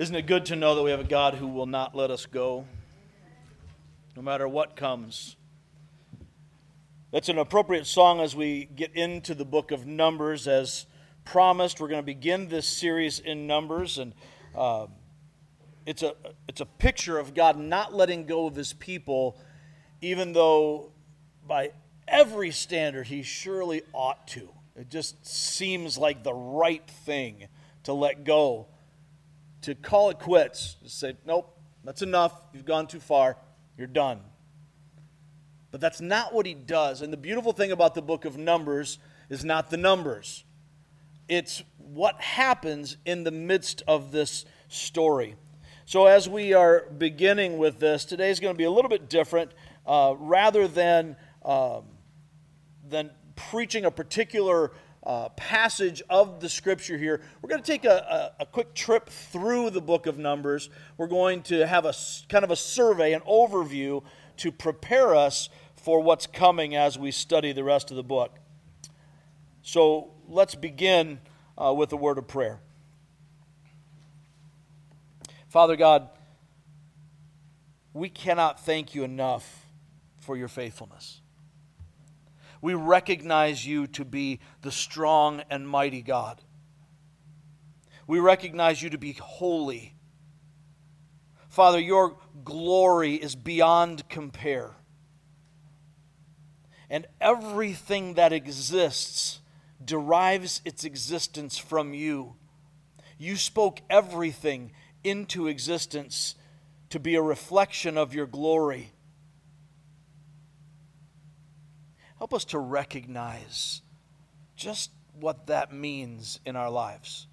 Isn't it good to know that we have a God who will not let us go, no matter what comes? That's an appropriate song as we get into the book of Numbers. As promised, we're going to begin this series in Numbers, and uh, it's, a, it's a picture of God not letting go of his people, even though by every standard he surely ought to. It just seems like the right thing to let go to call it quits, to say, nope, that's enough. You've gone too far. You're done. But that's not what he does. And the beautiful thing about the book of Numbers is not the numbers, it's what happens in the midst of this story. So, as we are beginning with this, today is going to be a little bit different. Uh, rather than, um, than preaching a particular uh, passage of the scripture here. We're going to take a, a, a, quick trip through the book of Numbers. We're going to have a kind of a survey, an overview to prepare us for what's coming as we study the rest of the book. So let's begin uh, with a word of prayer. Father God, we cannot thank you enough for your faithfulness. We recognize you to be the strong and mighty God. We recognize you to be holy. Father, your glory is beyond compare. And everything that exists derives its existence from you. You spoke everything into existence to be a reflection of your glory. Help us to recognize just what that means in our lives.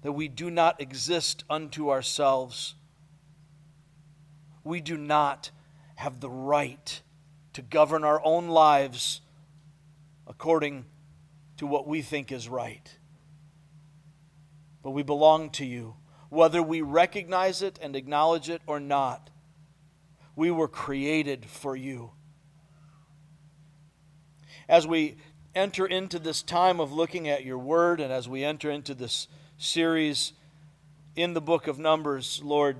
That we do not exist unto ourselves. We do not have the right to govern our own lives according to what we think is right. But we belong to you, whether we recognize it and acknowledge it or not. We were created for you as we enter into this time of looking at your word and as we enter into this series in the book of Numbers, Lord,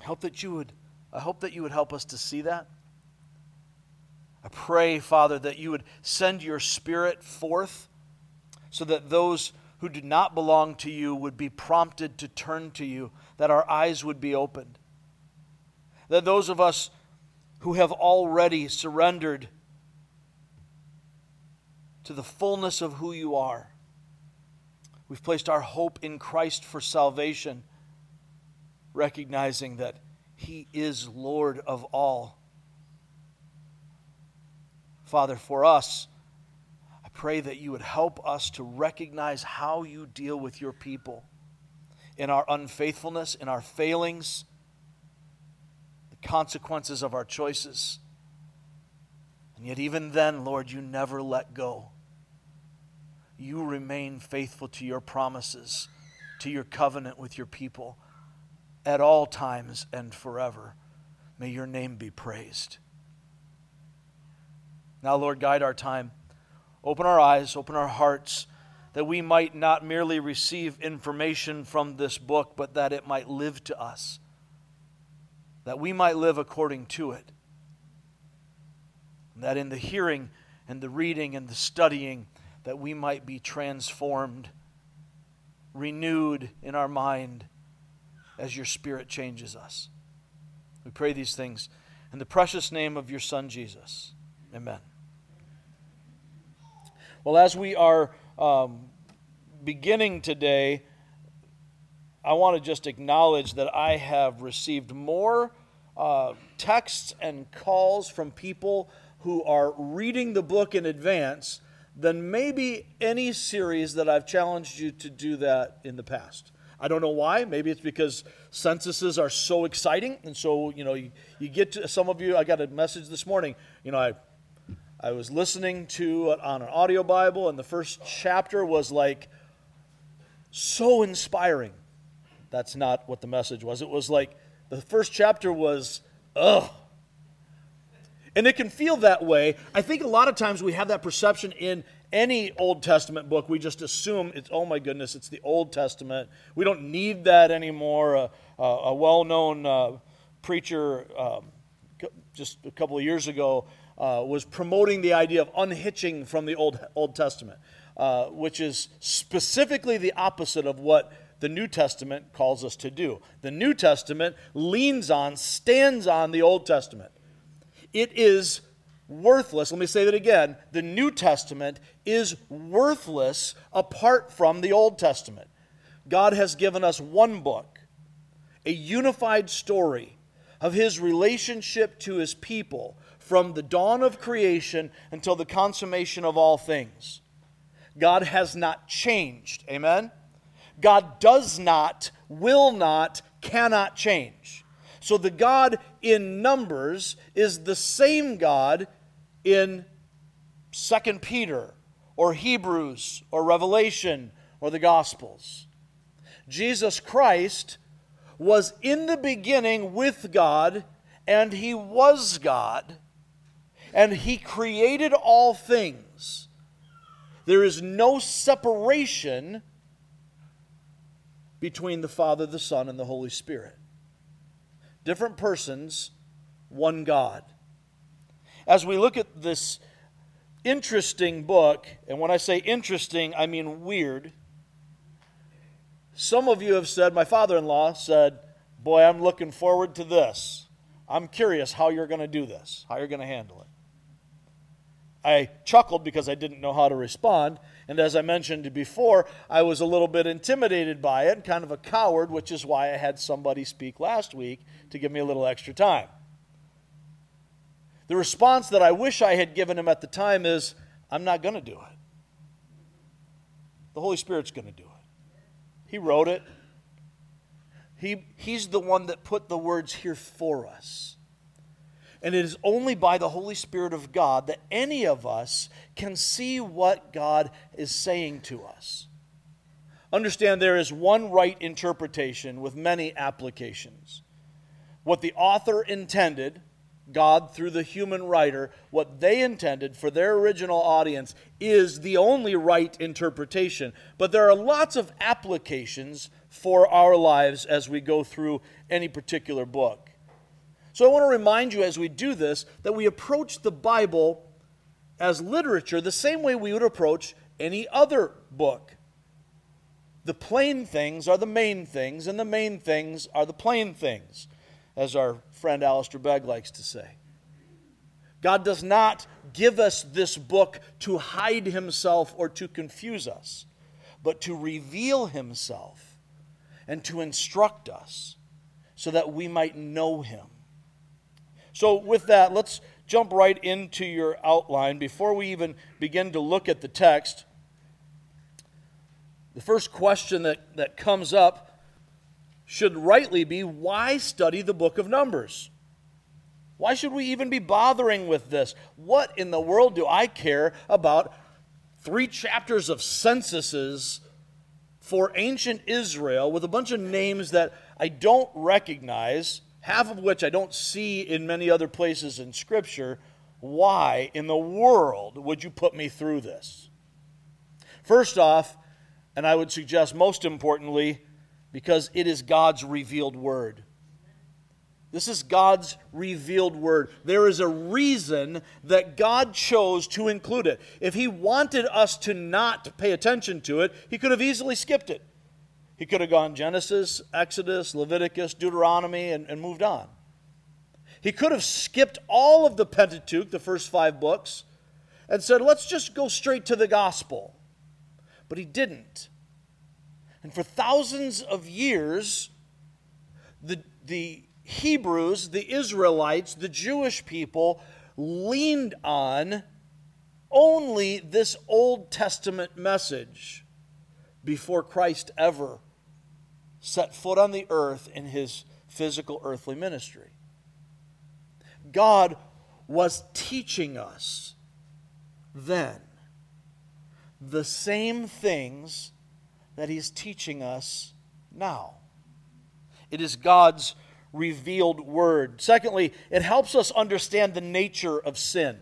I hope that you would I hope that you would help us to see that. I pray, Father, that you would send your spirit forth so that those who do not belong to you would be prompted to turn to you, that our eyes would be opened. That those of us who have already surrendered to the fullness of who you are. We've placed our hope in Christ for salvation, recognizing that He is Lord of all. Father, for us, I pray that you would help us to recognize how you deal with your people in our unfaithfulness, in our failings, the consequences of our choices. And yet, even then, Lord, you never let go you remain faithful to your promises, to your covenant with your people at all times and forever. May your name be praised. Now, Lord, guide our time. Open our eyes, open our hearts, that we might not merely receive information from this book, but that it might live to us, that we might live according to it. That in the hearing and the reading and the studying, that we might be transformed, renewed in our mind as your Spirit changes us. We pray these things in the precious name of your Son, Jesus. Amen. Well, as we are um, beginning today, I want to just acknowledge that I have received more uh, texts and calls from people who are reading the book in advance than maybe any series that I've challenged you to do that in the past. I don't know why. Maybe it's because censuses are so exciting. And so, you know, you, you get to some of you, I got a message this morning. You know, I, I was listening to on an audio Bible, and the first chapter was like so inspiring. That's not what the message was. It was like the first chapter was, ugh, and it can feel that way. I think a lot of times we have that perception in any Old Testament book, we just assume it's, oh my goodness, it's the Old Testament. We don't need that anymore. Uh, uh, a well known uh, preacher um, just a couple of years ago uh, was promoting the idea of unhitching from the Old, Old Testament, uh, which is specifically the opposite of what the New Testament calls us to do. The New Testament leans on, stands on the Old Testament. It is worthless. Let me say that again. The New Testament is worthless apart from the Old Testament. God has given us one book, a unified story of his relationship to his people from the dawn of creation until the consummation of all things. God has not changed. Amen? God does not, will not, cannot change. So the God in Numbers is the same God in 2 Peter or Hebrews or Revelation or the Gospels. Jesus Christ was in the beginning with God, and he was God, and he created all things. There is no separation between the Father, the Son, and the Holy Spirit. Different persons, one God as we look at this interesting book, and when I say interesting, I mean weird. Some of you have said, my father in law said, Boy, I'm looking forward to this. I'm curious how you're going to do this, how you're going to handle it. I chuckled because I didn't know how to respond. And as I mentioned before, I was a little bit intimidated by it, kind of a coward, which is why I had somebody speak last week to give me a little extra time. The response that I wish I had given him at the time is, I'm not going to do it. The Holy Spirit's going to do it. He wrote it. He, he's the one that put the words here for us. And it is only by the Holy Spirit of God that any of us can see what God is saying to us. Understand there is one right interpretation with many applications. What the author intended God, through the human writer, what they intended for their original audience is the only right interpretation. But there are lots of applications for our lives as we go through any particular book. So I want to remind you as we do this that we approach the Bible as literature the same way we would approach any other book. The plain things are the main things, and the main things are the plain things as our friend Alistair Begg likes to say. God does not give us this book to hide himself or to confuse us, but to reveal himself and to instruct us so that we might know him. So, with that, let's jump right into your outline. Before we even begin to look at the text, the first question that, that comes up should rightly be why study the book of Numbers? Why should we even be bothering with this? What in the world do I care about three chapters of censuses for ancient Israel with a bunch of names that I don't recognize, half of which I don't see in many other places in Scripture? Why in the world would you put me through this? First off, and I would suggest most importantly, because it is God's revealed word. This is God's revealed word. There is a reason that God chose to include it. If He wanted us to not pay attention to it, He could have easily skipped it. He could have gone Genesis, Exodus, Leviticus, Deuteronomy, and, and moved on. He could have skipped all of the Pentateuch, the first five books, and said, let's just go straight to the gospel. But He didn't. And for thousands of years, the, the Hebrews, the Israelites, the Jewish people leaned on only this Old Testament message before Christ ever set foot on the earth in his physical earthly ministry. God was teaching us then the same things that he's teaching us now. It is God's revealed word. Secondly, it helps us understand the nature of sin.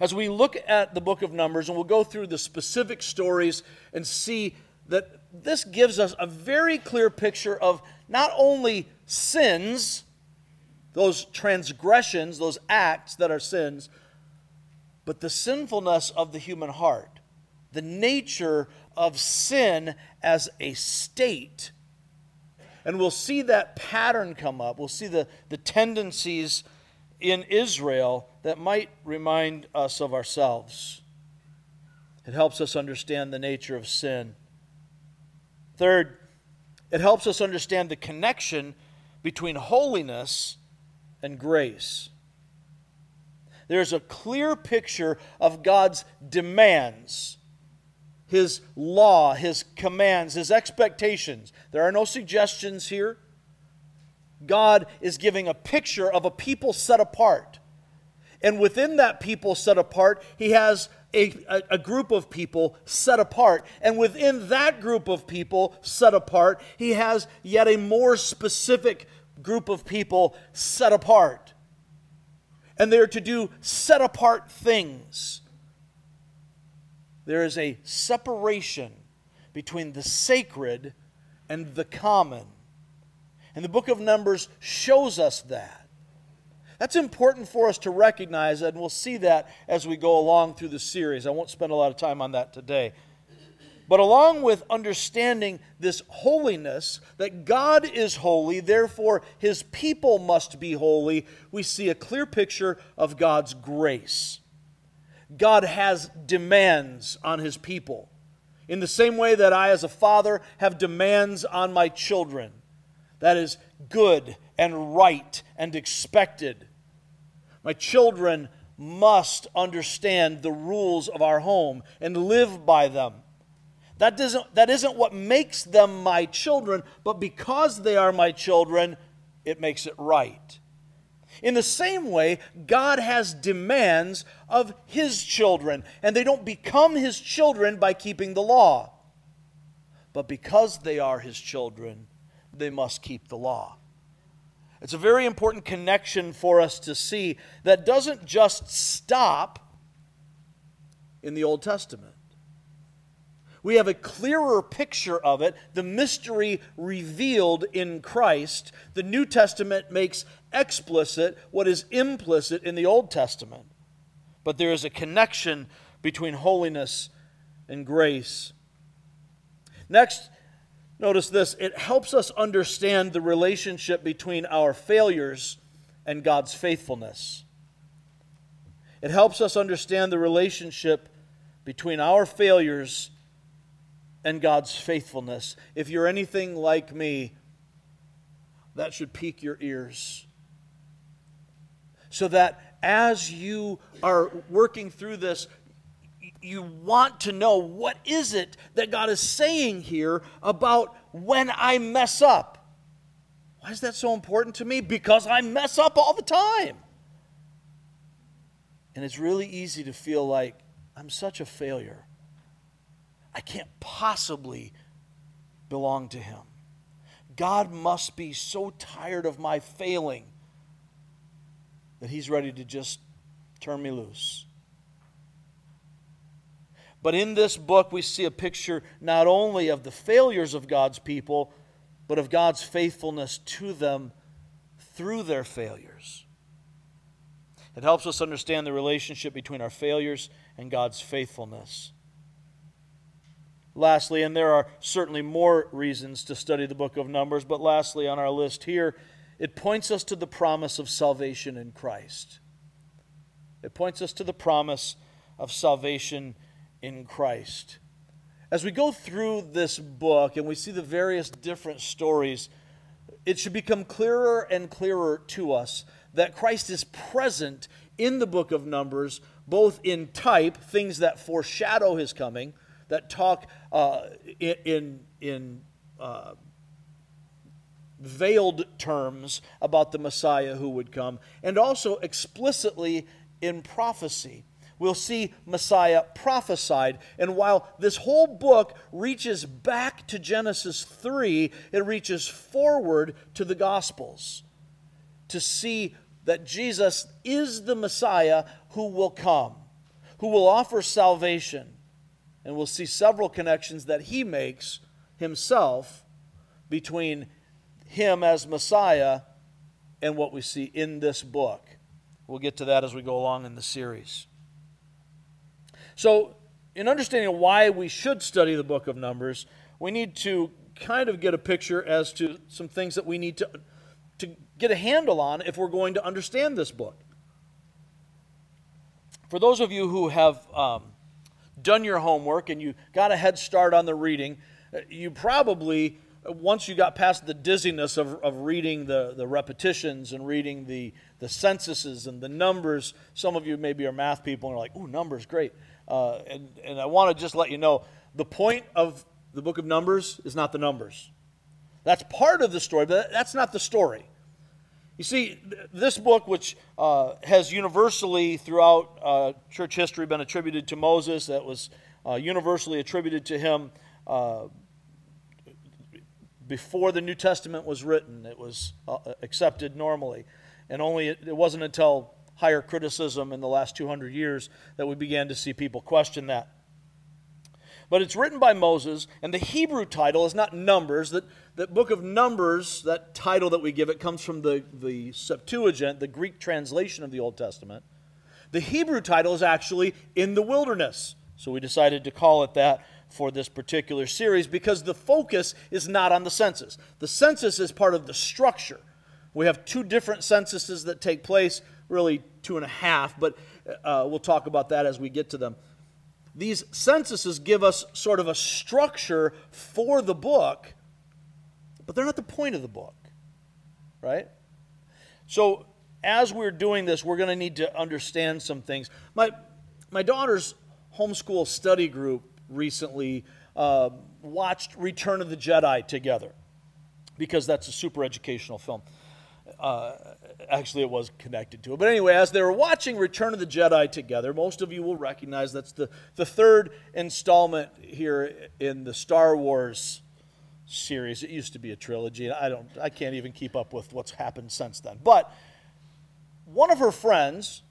As we look at the book of Numbers, and we'll go through the specific stories and see that this gives us a very clear picture of not only sins, those transgressions, those acts that are sins, but the sinfulness of the human heart, the nature of sin as a state. And we'll see that pattern come up. We'll see the, the tendencies in Israel that might remind us of ourselves. It helps us understand the nature of sin. Third, it helps us understand the connection between holiness and grace. There's a clear picture of God's demands, His law, His commands, His expectations. There are no suggestions here. God is giving a picture of a people set apart. And within that people set apart, He has a, a, a, group of people set apart. And within that group of people set apart, He has yet a more specific group of people set apart. And they are to do set apart things. There is a separation between the sacred and the common. And the book of Numbers shows us that. That's important for us to recognize, and we'll see that as we go along through the series. I won't spend a lot of time on that today. But along with understanding this holiness, that God is holy, therefore his people must be holy, we see a clear picture of God's grace. God has demands on his people. In the same way that I, as a father, have demands on my children that is good and right and expected. My children must understand the rules of our home and live by them. That, doesn't, that isn't what makes them my children, but because they are my children, it makes it right. In the same way, God has demands of His children, and they don't become His children by keeping the law. But because they are His children, they must keep the law. It's a very important connection for us to see that doesn't just stop in the Old Testament. We have a clearer picture of it, the mystery revealed in Christ. The New Testament makes explicit what is implicit in the Old Testament. But there is a connection between holiness and grace. Next, Notice this it helps us understand the relationship between our failures and God's faithfulness. It helps us understand the relationship between our failures and God's faithfulness. If you're anything like me, that should pique your ears. So that as you are working through this, you want to know what is it that God is saying here about when I mess up. Why is that so important to me? Because I mess up all the time. And it's really easy to feel like I'm such a failure. I can't possibly belong to Him. God must be so tired of my failing that He's ready to just turn me loose. But in this book, we see a picture not only of the failures of God's people, but of God's faithfulness to them through their failures. It helps us understand the relationship between our failures and God's faithfulness. Lastly, and there are certainly more reasons to study the book of Numbers, but lastly on our list here, it points us to the promise of salvation in Christ. It points us to the promise of salvation in Christ. As we go through this book and we see the various different stories, it should become clearer and clearer to us that Christ is present in the book of Numbers, both in type, things that foreshadow his coming, that talk uh, in, in uh, veiled terms about the Messiah who would come, and also explicitly in prophecy we'll see Messiah prophesied. And while this whole book reaches back to Genesis 3, it reaches forward to the Gospels to see that Jesus is the Messiah who will come. who will offer salvation. And we'll see several connections that he makes himself between him as Messiah and what we see in this book. We'll get to that as we go along in the series. So, in understanding why we should study the book of Numbers, we need to kind of get a picture as to some things that we need to, to get a handle on if we're going to understand this book. For those of you who have um, done your homework and you got a head start on the reading, uh, you probably, once you got past the dizziness of, of reading the, the repetitions and reading the, the censuses and the numbers, some of you maybe are math people and are like, ooh, numbers, great. Uh, and, and I want to just let you know the point of the book of Numbers is not the numbers. That's part of the story, but that's not the story. You see, this book, which uh, has universally throughout uh, church history been attributed to Moses, that was uh, universally attributed to him uh, before the New Testament was written, it was uh, accepted normally. And only it wasn't until higher criticism in the last 200 years that we began to see people question that. But it's written by Moses, and the Hebrew title is not Numbers. That, that book of Numbers, that title that we give it, comes from the, the Septuagint, the Greek translation of the Old Testament. The Hebrew title is actually In the Wilderness. So we decided to call it that for this particular series because the focus is not on the census. The census is part of the structure. We have two different censuses that take place really two and a half, but uh, we'll talk about that as we get to them. These censuses give us sort of a structure for the book, but they're not the point of the book, right? So, as we're doing this, we're going to need to understand some things. My, my daughter's homeschool study group recently uh, watched Return of the Jedi together because that's a super educational film. Uh, actually, it was connected to it. But anyway, as they were watching Return of the Jedi together, most of you will recognize that's the, the third installment here in the Star Wars series. It used to be a trilogy. I don't I can't even keep up with what's happened since then. But one of her friends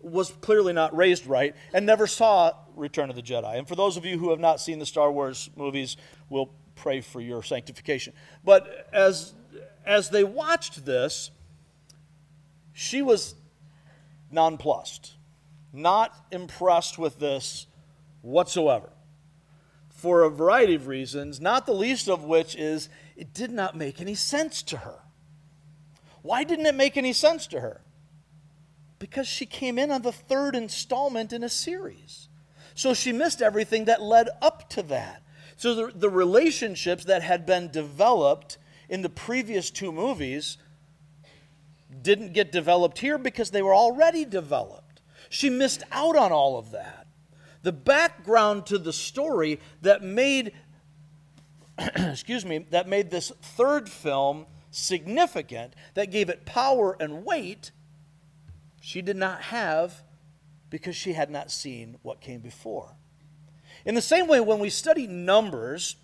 was clearly not raised right and never saw Return of the Jedi. And for those of you who have not seen the Star Wars movies, we'll pray for your sanctification. But as as they watched this, she was nonplussed, not impressed with this whatsoever. For a variety of reasons, not the least of which is it did not make any sense to her. Why didn't it make any sense to her? Because she came in on the third installment in a series. So she missed everything that led up to that. So the, the relationships that had been developed in the previous two movies didn't get developed here because they were already developed. She missed out on all of that. The background to the story that made excuse me, that made this third film significant, that gave it power and weight, she did not have because she had not seen what came before. In the same way, when we study numbers,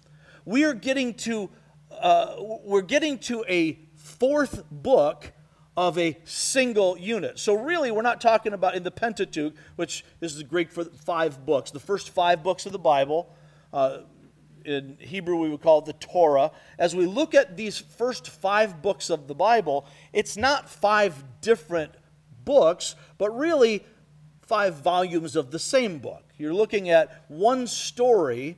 we are getting to uh, we're getting to a fourth book of a single unit. So, really, we're not talking about in the Pentateuch, which is the Greek for five books, the first five books of the Bible. Uh, in Hebrew, we would call it the Torah. As we look at these first five books of the Bible, it's not five different books, but really five volumes of the same book. You're looking at one story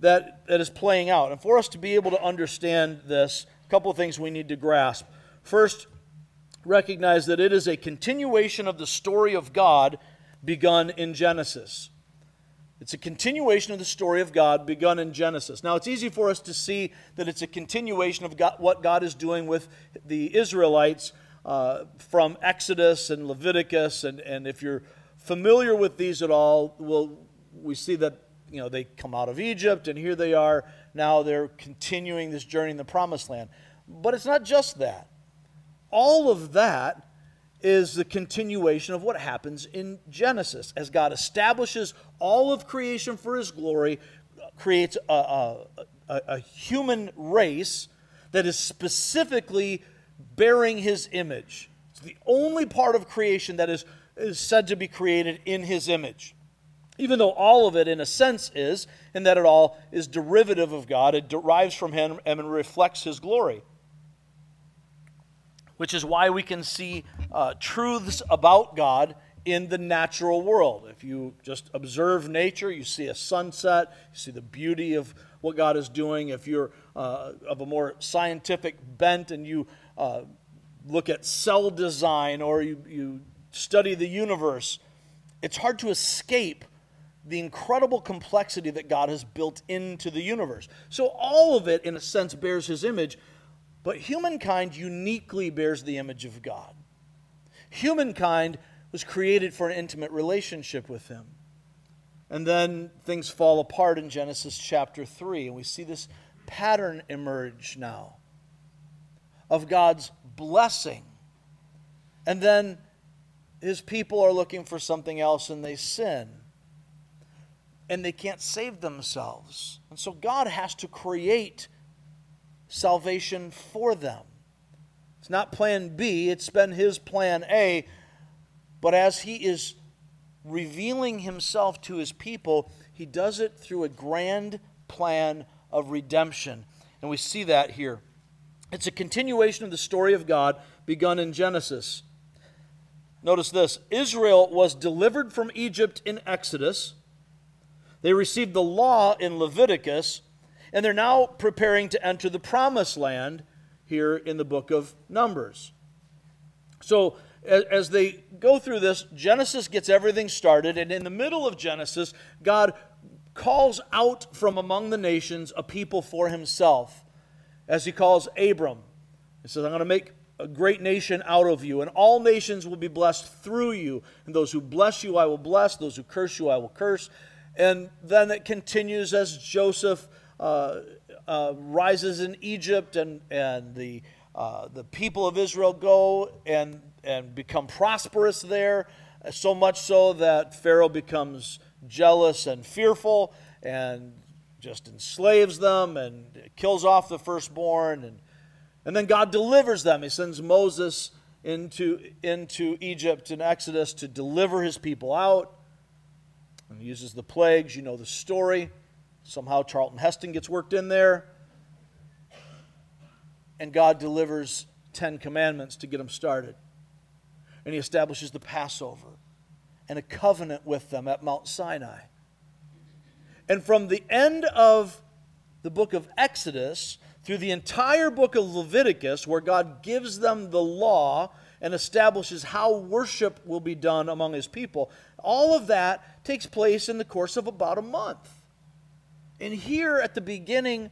that, that is playing out. And for us to be able to understand this, a couple of things we need to grasp. First, recognize that it is a continuation of the story of God begun in Genesis. It's a continuation of the story of God begun in Genesis. Now, it's easy for us to see that it's a continuation of God, what God is doing with the Israelites uh, from Exodus and Leviticus. And, and if you're familiar with these at all, we'll, we see that you know, they come out of Egypt and here they are. Now they're continuing this journey in the promised land. But it's not just that. All of that is the continuation of what happens in Genesis as God establishes all of creation for his glory, creates a, a, a, a human race that is specifically bearing his image. It's the only part of creation that is is said to be created in his image. Even though all of it, in a sense, is, in that it all is derivative of God, it derives from him and reflects his glory. Which is why we can see uh, truths about God in the natural world. If you just observe nature, you see a sunset, you see the beauty of what God is doing. If you're uh, of a more scientific bent and you uh, look at cell design or you, you study the universe, it's hard to escape the incredible complexity that God has built into the universe. So, all of it, in a sense, bears his image, but humankind uniquely bears the image of God. Humankind was created for an intimate relationship with him. And then things fall apart in Genesis chapter 3, and we see this pattern emerge now of God's blessing. And then his people are looking for something else and they sin. And they can't save themselves. And so God has to create salvation for them. It's not plan B, it's been his plan A. But as he is revealing himself to his people, he does it through a grand plan of redemption. And we see that here. It's a continuation of the story of God begun in Genesis. Notice this Israel was delivered from Egypt in Exodus, they received the law in Leviticus, and they're now preparing to enter the promised land here in the book of Numbers. So, as they go through this, Genesis gets everything started, and in the middle of Genesis, God calls out from among the nations a people for himself, as he calls Abram. He says, I'm going to make a great nation out of you, and all nations will be blessed through you. And those who bless you, I will bless. Those who curse you, I will curse. And then it continues as Joseph rises in Egypt, and, and the, uh, the people of Israel go and and become prosperous there, so much so that Pharaoh becomes jealous and fearful and just enslaves them and kills off the firstborn. And, and then God delivers them. He sends Moses into, into Egypt in Exodus to deliver his people out. And uses the plagues. You know the story. Somehow Charlton Heston gets worked in there. And God delivers Ten Commandments to get them started and he establishes the Passover and a covenant with them at Mount Sinai. And from the end of the book of Exodus through the entire book of Leviticus, where God gives them the law and establishes how worship will be done among his people, all of that takes place in the course of about a month. And here at the beginning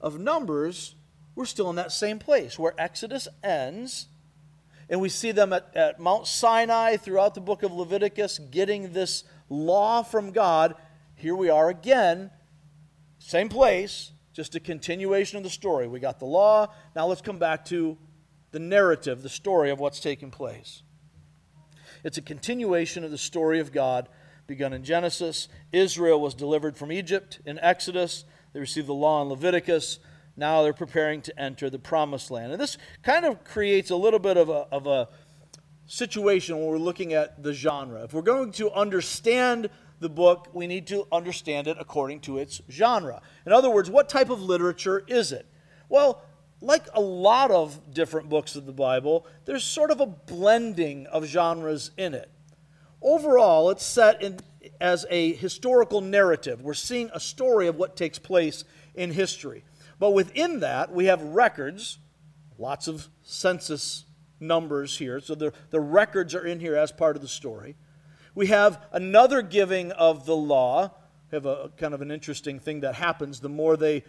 of Numbers, we're still in that same place where Exodus ends and we see them at, at Mount Sinai throughout the book of Leviticus getting this law from God. Here we are again, same place, just a continuation of the story. We got the law. Now let's come back to the narrative, the story of what's taking place. It's a continuation of the story of God begun in Genesis. Israel was delivered from Egypt in Exodus. They received the law in Leviticus. Now they're preparing to enter the promised land. And this kind of creates a little bit of a, of a situation when we're looking at the genre. If we're going to understand the book, we need to understand it according to its genre. In other words, what type of literature is it? Well, like a lot of different books of the Bible, there's sort of a blending of genres in it. Overall, it's set in, as a historical narrative. We're seeing a story of what takes place in history. But within that, we have records, lots of census numbers here. So the, the records are in here as part of the story. We have another giving of the law. We have a kind of an interesting thing that happens. The more they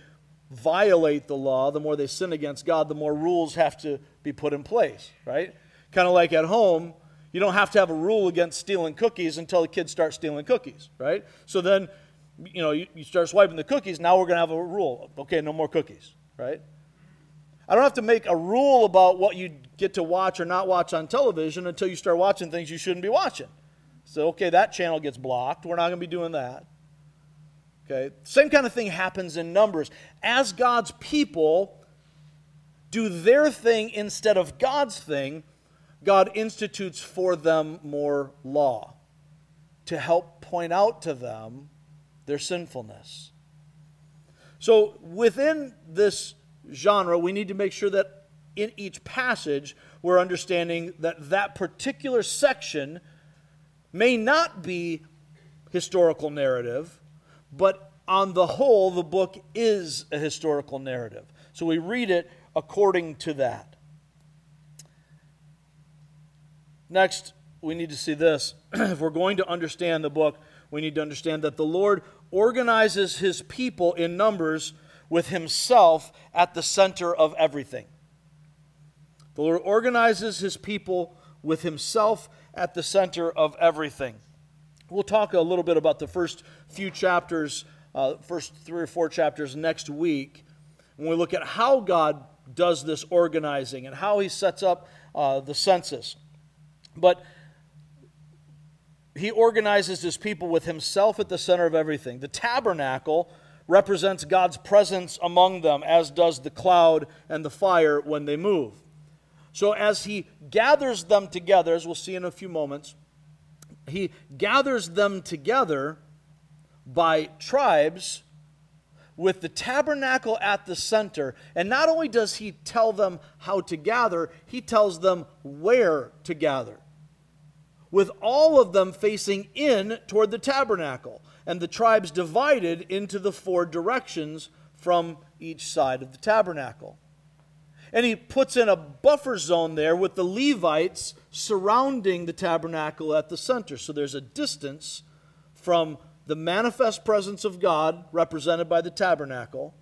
violate the law, the more they sin against God, the more rules have to be put in place, right? Kind of like at home, you don't have to have a rule against stealing cookies until the kids start stealing cookies, right? So then you know, you, you start swiping the cookies, now we're going to have a rule. Okay, no more cookies, right? I don't have to make a rule about what you get to watch or not watch on television until you start watching things you shouldn't be watching. So, okay, that channel gets blocked. We're not going to be doing that. Okay, same kind of thing happens in Numbers. As God's people do their thing instead of God's thing, God institutes for them more law to help point out to them their sinfulness. So, within this genre, we need to make sure that in each passage we're understanding that that particular section may not be historical narrative, but on the whole, the book is a historical narrative. So we read it according to that. Next, we need to see this. if we're going to understand the book, we need to understand that the Lord organizes his people in numbers with himself at the center of everything. The Lord organizes his people with himself at the center of everything. We'll talk a little bit about the first few chapters, uh, first three or four chapters next week, when we look at how God does this organizing and how he sets up uh, the census. But he organizes his people with himself at the center of everything. The tabernacle represents God's presence among them, as does the cloud and the fire when they move. So, as he gathers them together, as we'll see in a few moments, he gathers them together by tribes with the tabernacle at the center. And not only does he tell them how to gather, he tells them where to gather with all of them facing in toward the tabernacle, and the tribes divided into the four directions from each side of the tabernacle. And he puts in a buffer zone there with the Levites surrounding the tabernacle at the center. So there's a distance from the manifest presence of God, represented by the tabernacle,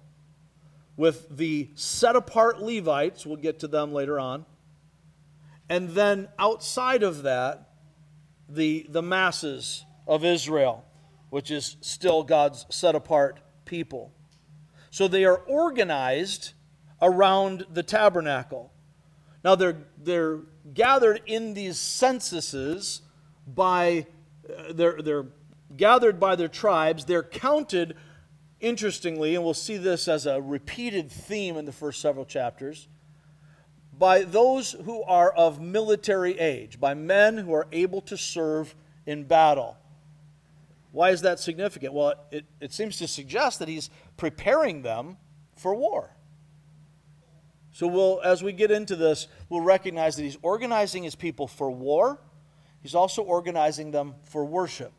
with the set apart Levites, we'll get to them later on. And then outside of that, the, the masses of Israel, which is still God's set apart people. So they are organized around the tabernacle. Now they're, they're gathered in these censuses by, uh, they're, they're gathered by their tribes. They're counted, interestingly, and we'll see this as a repeated theme in the first several chapters by those who are of military age, by men who are able to serve in battle. Why is that significant? Well, it, it seems to suggest that he's preparing them for war. So we'll, as we get into this, we'll recognize that he's organizing his people for war. He's also organizing them for worship.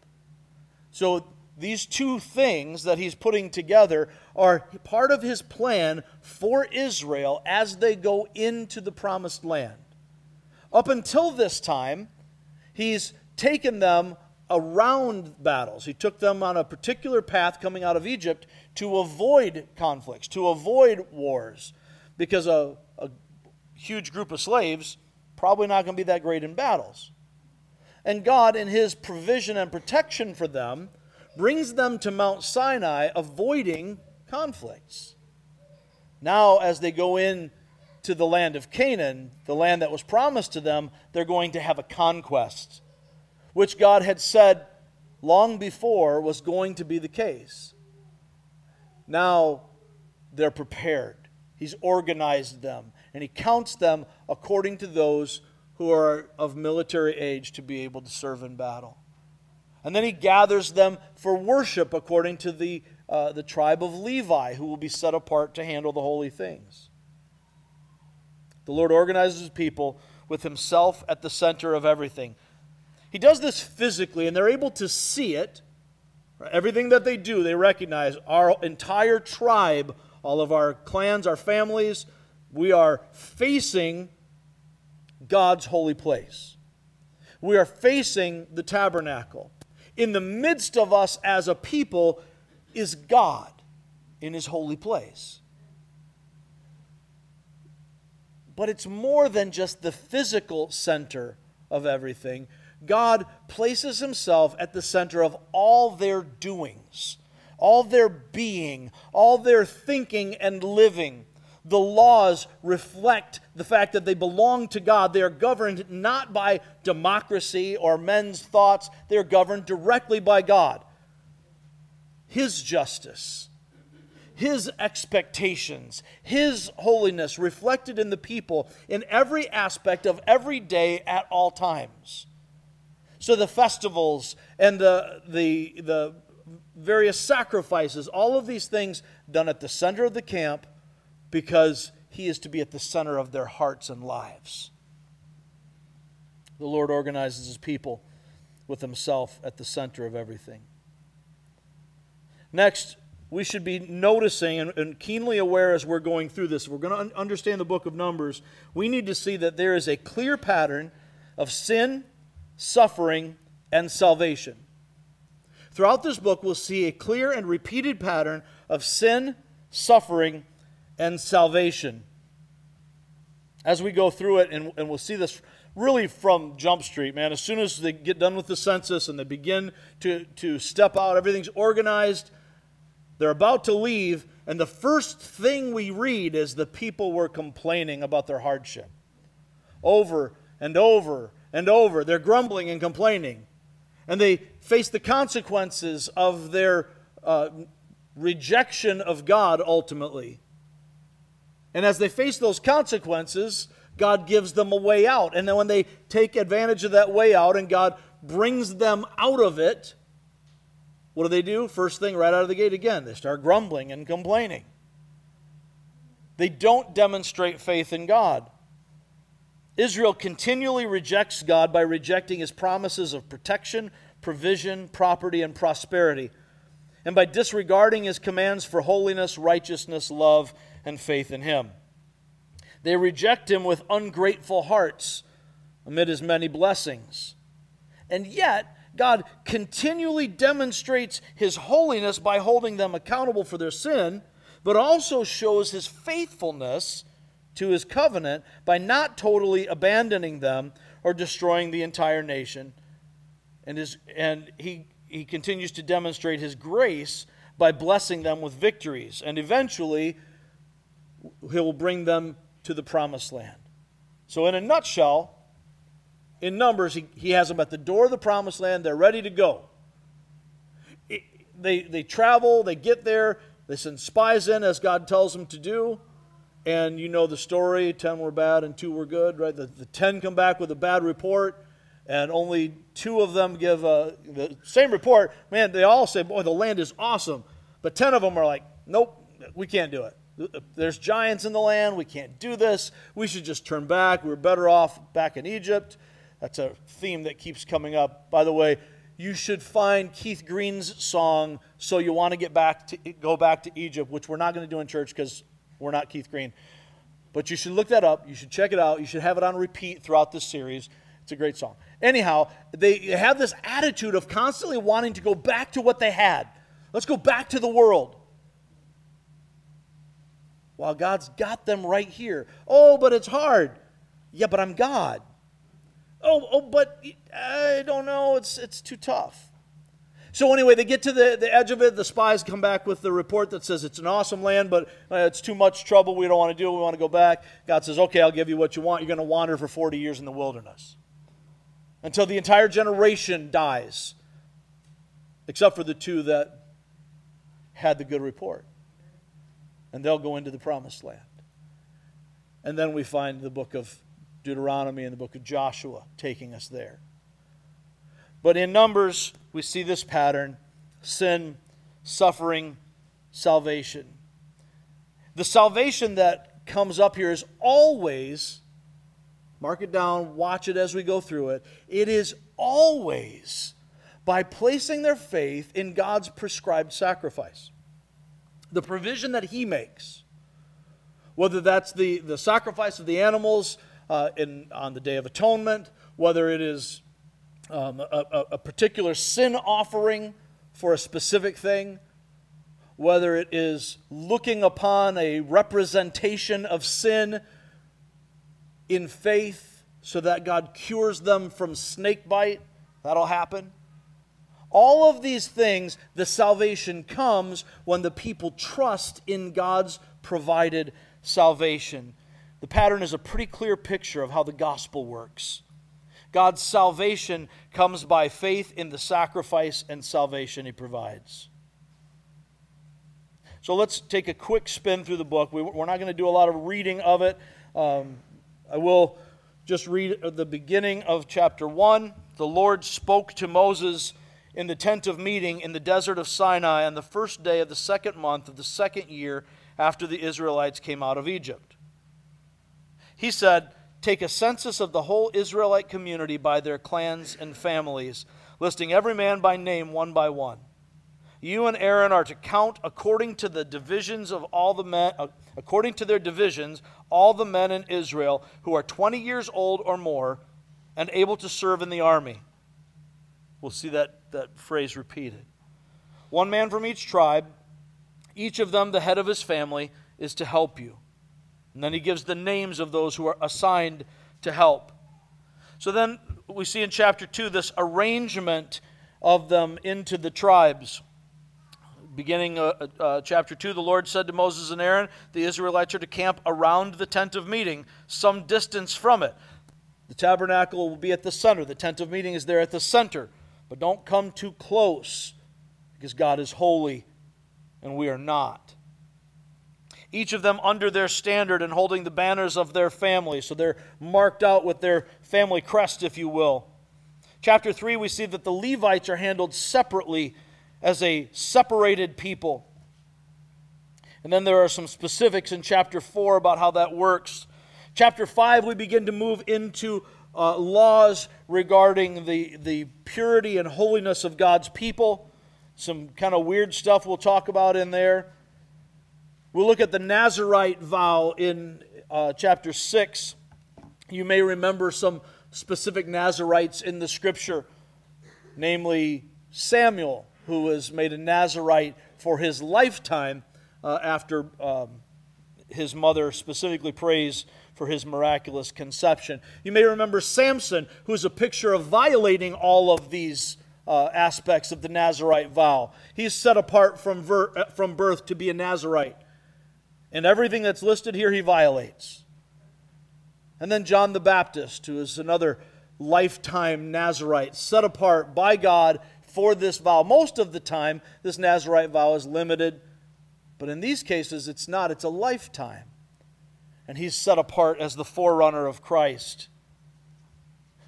So these two things that he's putting together are part of his plan for Israel as they go into the promised land. Up until this time, he's taken them around battles. He took them on a particular path coming out of Egypt to avoid conflicts, to avoid wars, because a, a huge group of slaves probably not going to be that great in battles. And God, in his provision and protection for them, brings them to Mount Sinai, avoiding conflicts. Now, as they go in to the land of Canaan, the land that was promised to them, they're going to have a conquest, which God had said long before was going to be the case. Now they're prepared. He's organized them, and He counts them according to those who are of military age to be able to serve in battle. And then he gathers them for worship according to the, uh, the tribe of Levi, who will be set apart to handle the holy things. The Lord organizes his people with himself at the center of everything. He does this physically, and they're able to see it. Everything that they do, they recognize our entire tribe, all of our clans, our families, we are facing God's holy place. We are facing the tabernacle in the midst of us as a people is God in his holy place. But it's more than just the physical center of everything. God places himself at the center of all their doings, all their being, all their thinking and living the laws reflect the fact that they belong to God. They are governed not by democracy or men's thoughts, they are governed directly by God. His justice, His expectations, His holiness reflected in the people in every aspect of every day at all times. So the festivals and the, the, the various sacrifices, all of these things done at the center of the camp because He is to be at the center of their hearts and lives. The Lord organizes His people with Himself at the center of everything. Next, we should be noticing and, and, keenly aware as we're going through this. If we're going to un- understand the book of Numbers, we need to see that there is a clear pattern of sin, suffering, and salvation. Throughout this book, we'll see a clear and repeated pattern of sin, suffering, and salvation. As we go through it, and, and we'll see this really from Jump Street, man. As soon as they get done with the census and they begin to, to step out, everything's organized they're about to leave, and the first thing we read is the people were complaining about their hardship. Over and over and over. They're grumbling and complaining. And they face the consequences of their uh, rejection of God ultimately. And as they face those consequences, God gives them a way out. And then when they take advantage of that way out and God brings them out of it, what do they do? First thing, right out of the gate again, they start grumbling and complaining. They don't demonstrate faith in God. Israel continually rejects God by rejecting his promises of protection, provision, property, and prosperity, and by disregarding his commands for holiness, righteousness, love, and faith in him. They reject him with ungrateful hearts amid his many blessings. And yet, God continually demonstrates his holiness by holding them accountable for their sin, but also shows his faithfulness to his covenant by not totally abandoning them or destroying the entire nation. And, his, and he, he continues to demonstrate his grace by blessing them with victories. And eventually, he will bring them to the promised land. So, in a nutshell, in Numbers, he, he has them at the door of the promised land. They're ready to go. It, they, they travel, they get there, they send spies in as God tells them to do. And you know the story 10 were bad and 2 were good, right? The, the 10 come back with a bad report, and only two of them give a, the same report. Man, they all say, Boy, the land is awesome. But 10 of them are like, Nope, we can't do it. There's giants in the land. We can't do this. We should just turn back. We're better off back in Egypt. That's a theme that keeps coming up. By the way, you should find Keith Green's song "So You Want to Get Back to Go Back to Egypt," which we're not going to do in church because we're not Keith Green. But you should look that up. You should check it out. You should have it on repeat throughout this series. It's a great song. Anyhow, they have this attitude of constantly wanting to go back to what they had. Let's go back to the world. While God's got them right here. Oh, but it's hard. Yeah, but I'm God. Oh, oh, but I don't know. It's, it's too tough. So, anyway, they get to the, the edge of it. The spies come back with the report that says it's an awesome land, but uh, it's too much trouble. We don't want to do it. We want to go back. God says, okay, I'll give you what you want. You're going to wander for 40 years in the wilderness until the entire generation dies, except for the two that had the good report. And they'll go into the promised land. And then we find the book of Deuteronomy and the book of Joshua taking us there. But in Numbers, we see this pattern sin, suffering, salvation. The salvation that comes up here is always, mark it down, watch it as we go through it, it is always by placing their faith in God's prescribed sacrifice. The provision that He makes, whether that's the, the sacrifice of the animals uh, in, on the Day of Atonement, whether it is um, a, a particular sin offering for a specific thing, whether it is looking upon a representation of sin in faith so that God cures them from snake bite, that'll happen. All of these things, the salvation comes when the people trust in God's provided salvation. The pattern is a pretty clear picture of how the gospel works. God's salvation comes by faith in the sacrifice and salvation he provides. So let's take a quick spin through the book. We, are not going to do a lot of reading of it. Um, I will just read the beginning of chapter 1. The Lord spoke to Moses in the tent of meeting in the desert of Sinai on the first day of the second month of the second year after the Israelites came out of Egypt. He said, Take a census of the whole Israelite community by their clans and families, listing every man by name one by one. You and Aaron are to count according to the divisions of all the men, uh, according to their divisions, all the men in Israel who are 20 years old or more and able to serve in the army. We'll see that, that phrase repeated. One man from each tribe, each of them the head of his family, is to help you. And then he gives the names of those who are assigned to help. So then we see in chapter 2 this arrangement of them into the tribes beginning uh, uh, uh, chapter 2, the Lord said to Moses and Aaron, The Israelites are to camp around the tent of meeting, some distance from it. The tabernacle will be at the center. The tent of meeting is there at the center. But don't come too close because God is holy and we are not. Each of them under their standard and holding the banners of their family. So they're marked out with their family crest, if you will. Chapter 3, we see that the Levites are handled separately as a separated people. And then there are some specifics in chapter 4 about how that works. Chapter 5, we begin to move into uh, laws regarding the, the purity and holiness of God's people. Some kind of weird stuff we'll talk about in there. We'll look at the Nazarite vow in uh, chapter 6. You may remember some specific Nazarites in the scripture, namely Samuel, who was made a Nazarite for his lifetime uh, after um, his mother specifically prays for his miraculous conception. You may remember Samson, who's a picture of violating all of these uh, aspects of the Nazarite vow. He's set apart from, ver- uh, from birth to be a Nazarite. And everything that's listed here, he violates. And then John the Baptist, who is another lifetime Nazarite, set apart by God for this vow. Most of the time, this Nazarite vow is limited, but in these cases, it's not. It's a lifetime. And he's set apart as the forerunner of Christ.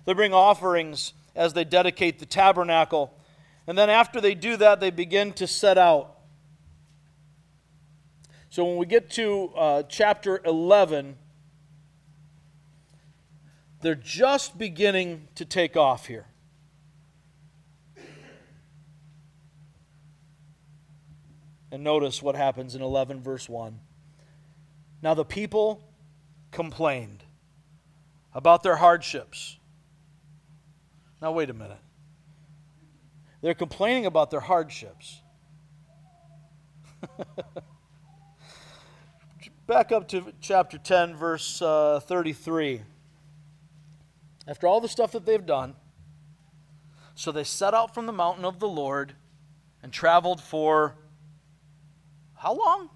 They bring offerings as they dedicate the tabernacle. And then after they do that, they begin to set out. So when we get to uh, chapter 11, they're just beginning to take off here. And notice what happens in 11, verse 1. Now the people complained about their hardships. Now, wait a minute. They're complaining about their hardships. Back up to chapter 10, verse uh, 33. After all the stuff that they've done, so they set out from the mountain of the Lord and traveled for how long?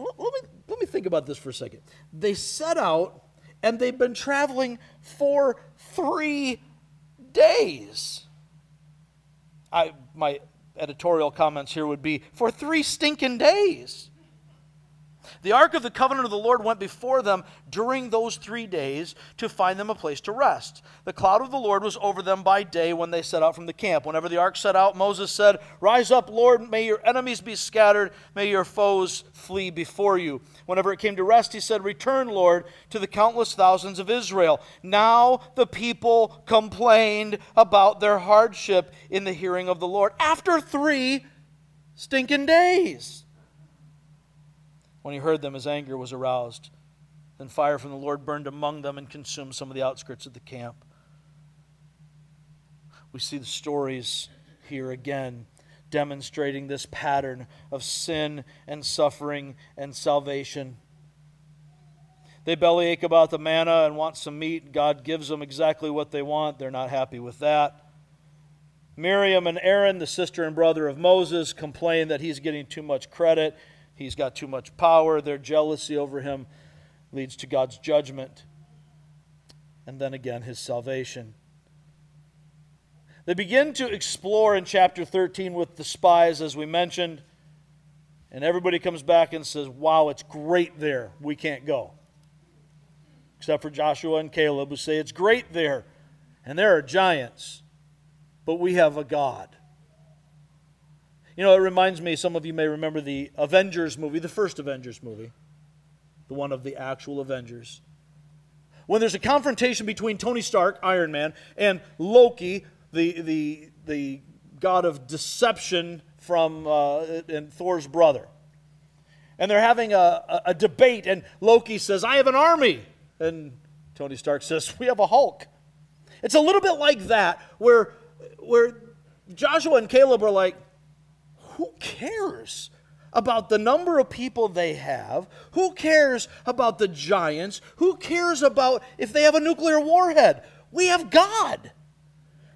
Let me, let me think about this for a second. They set out and they've been traveling for three days. I, my editorial comments here would be for three stinking days. The ark of the covenant of the Lord went before them during those three days to find them a place to rest. The cloud of the Lord was over them by day when they set out from the camp. Whenever the ark set out, Moses said, Rise up, Lord, may your enemies be scattered, may your foes flee before you. Whenever it came to rest, he said, Return, Lord, to the countless thousands of Israel. Now the people complained about their hardship in the hearing of the Lord after three stinking days. When he heard them, his anger was aroused. Then fire from the Lord burned among them and consumed some of the outskirts of the camp. We see the stories here again demonstrating this pattern of sin and suffering and salvation. They bellyache about the manna and want some meat. God gives them exactly what they want. They're not happy with that. Miriam and Aaron, the sister and brother of Moses, complain that he's getting too much credit He's got too much power. Their jealousy over him leads to God's judgment. And then again, his salvation. They begin to explore in chapter 13 with the spies, as we mentioned, and everybody comes back and says, Wow, it's great there. We can't go. Except for Joshua and Caleb, who say, It's great there, and there are giants, but we have a God. You know, it reminds me, some of you may remember the Avengers movie, the first Avengers movie, the one of the actual Avengers. When there's a confrontation between Tony Stark, Iron Man, and Loki, the, the, the god of deception from uh, and Thor's brother. And they're having a, a, a debate, and Loki says, I have an army. And Tony Stark says, We have a Hulk. It's a little bit like that, where, where Joshua and Caleb are like, Who cares? about the number of people they have? Who cares about the giants? Who cares about if they have a nuclear warhead? We have God.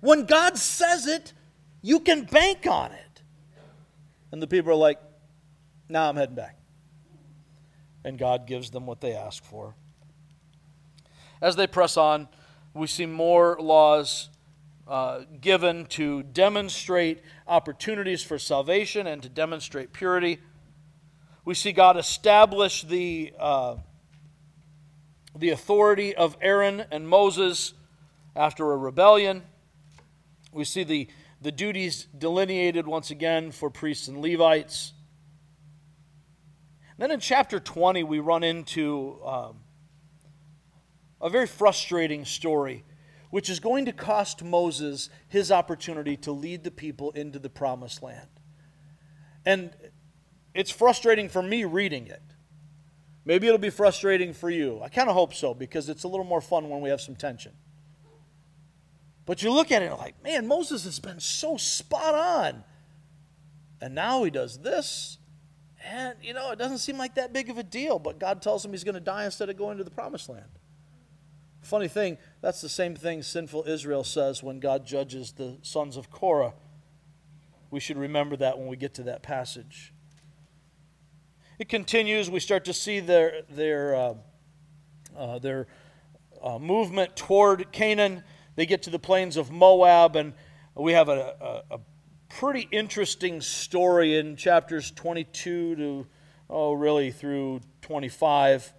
When God says it, you can bank on it. And the people are like, now nah, I'm heading back. And God gives them what they ask for. As they press on, we see more laws uh, given to demonstrate opportunities for salvation and to demonstrate purity. We see God establish the, uh, the authority of Aaron and Moses after a rebellion. We see the, the duties delineated once again for priests and Levites. Then in chapter 20, we run into um, a very frustrating story which is going to cost Moses his opportunity to lead the people into the promised land. And it's frustrating for me reading it. Maybe it'll be frustrating for you. I kind of hope so because it's a little more fun when we have some tension. But you look at it like, man, Moses has been so spot on. And now he does this. And, you know, it doesn't seem like that big of a deal, but God tells him he's going to die instead of going to the promised land. Funny thing, that's the same thing sinful Israel says when God judges the sons of Korah. We should remember that when we get to that passage. It continues. We start to see their, their, uh, uh, their uh, movement toward Canaan. They get to the plains of Moab, and we have a, a, a pretty interesting story in chapters 22 to, oh, really, through 25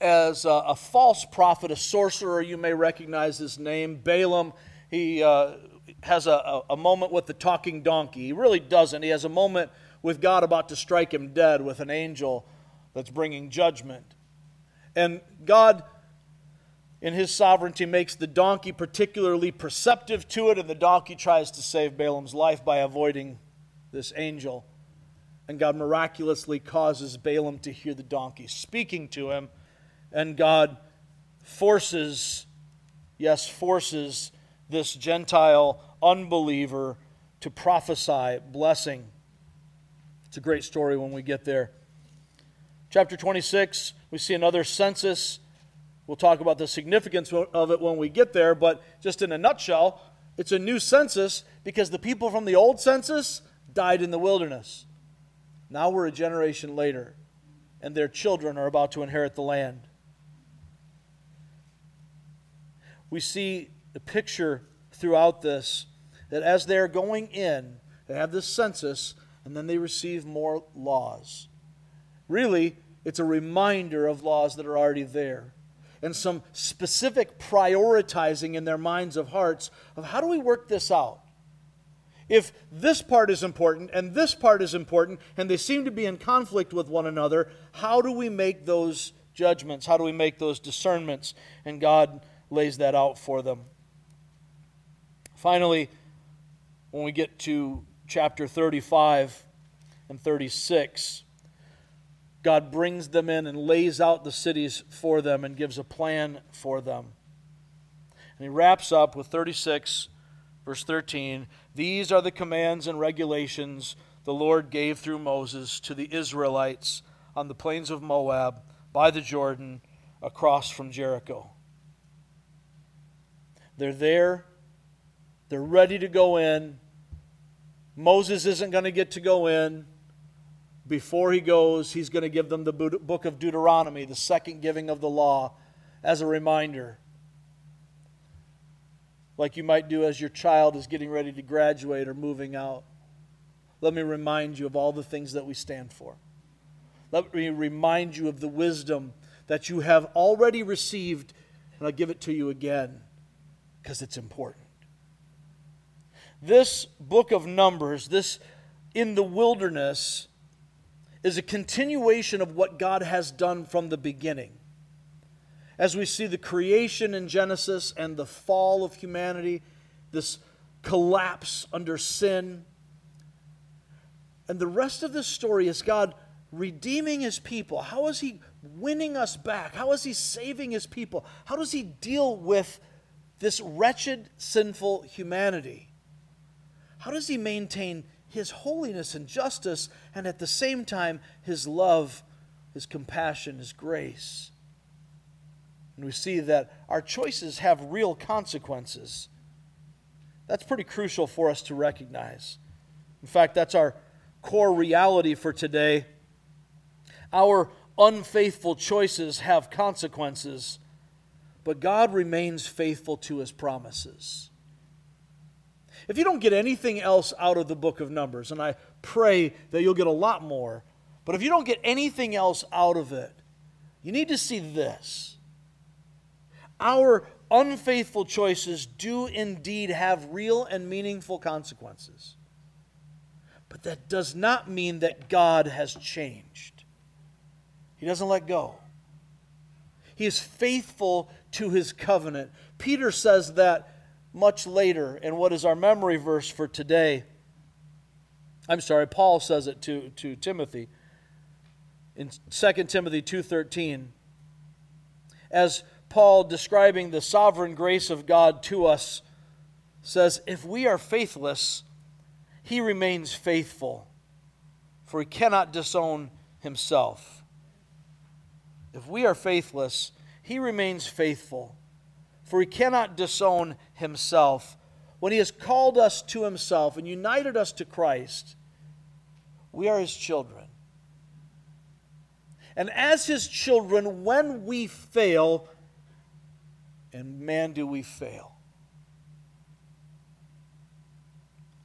as a, a, false prophet, a sorcerer. You may recognize his name, Balaam. He uh, has a, a, moment with the talking donkey. He really doesn't. He has a moment with God about to strike him dead with an angel that's bringing judgment. And God, in his sovereignty, makes the donkey particularly perceptive to it, and the donkey tries to save Balaam's life by avoiding this angel. And God miraculously causes Balaam to hear the donkey speaking to him and God forces, yes, forces this Gentile unbeliever to prophesy blessing. It's a great story when we get there. Chapter 26, we see another census. We'll talk about the significance of it when we get there, but just in a nutshell, it's a new census because the people from the old census died in the wilderness. Now we're a generation later, and their children are about to inherit the land. We see the picture throughout this that as they're going in, they have this census, and then they receive more laws. Really, it's a reminder of laws that are already there and some specific prioritizing in their minds of hearts of how do we work this out? If this part is important and this part is important and they seem to be in conflict with one another, how do we make those judgments? How do we make those discernments? And God lays that out for them. Finally, when we get to chapter 35 and 36, God brings them in and lays out the cities for them and gives a plan for them. And he wraps up with 36, verse 13 These are the commands and regulations the Lord gave through Moses to the Israelites on the plains of Moab by the Jordan across from Jericho. They're there, they're ready to go in. Moses isn't going to get to go in. Before he goes, he's going to give them the book of Deuteronomy, the second giving of the law, as a reminder. like you might do as your child is getting ready to graduate or moving out. Let me remind you of all the things that we stand for. Let me remind you of the wisdom that you have already received, and I'll give it to you again because it's important. This book of Numbers, this in the wilderness, is a continuation of what God has done from the beginning. As we see the creation in Genesis and the fall of humanity, this collapse under sin. And the rest of the story is God redeeming his people. How is he winning us back? How is he saving his people? How does he deal with this wretched, sinful humanity? How does he maintain his holiness and justice and at the same time his love, his compassion, his grace? And we see that our choices have real consequences. That's pretty crucial for us to recognize. In fact, that's our core reality for today. Our unfaithful choices have consequences, but God remains faithful to his promises. If you don't get anything else out of the book of Numbers, and I pray that you'll get a lot more, but if you don't get anything else out of it, you need to see this. Our unfaithful choices do indeed have real and meaningful consequences. But that does not mean that God has changed. He doesn't let go. He is faithful to his covenant. Peter says that much later in what is our memory verse for today. I'm sorry, Paul says it to, to Timothy in 2 Timothy 2:13 as Paul describing the sovereign grace of God to us says if we are faithless he remains faithful for he cannot disown himself if we are faithless, he remains faithful, for he cannot disown himself. When he has called us to himself and united us to Christ, we are his children. And as his children, when we fail, and man, do we fail.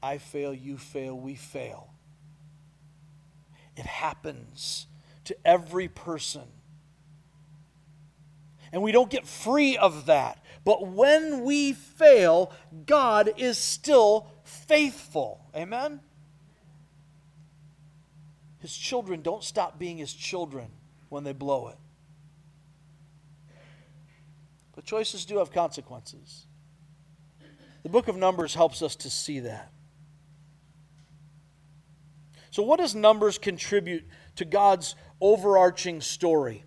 I fail, you fail, we fail. It happens to every person and we don't get free of that. But when we fail, God is still faithful. Amen? His children don't stop being his children when they blow it. But choices do have consequences. The book of Numbers helps us to see that. So, what does Numbers contribute to God's overarching story?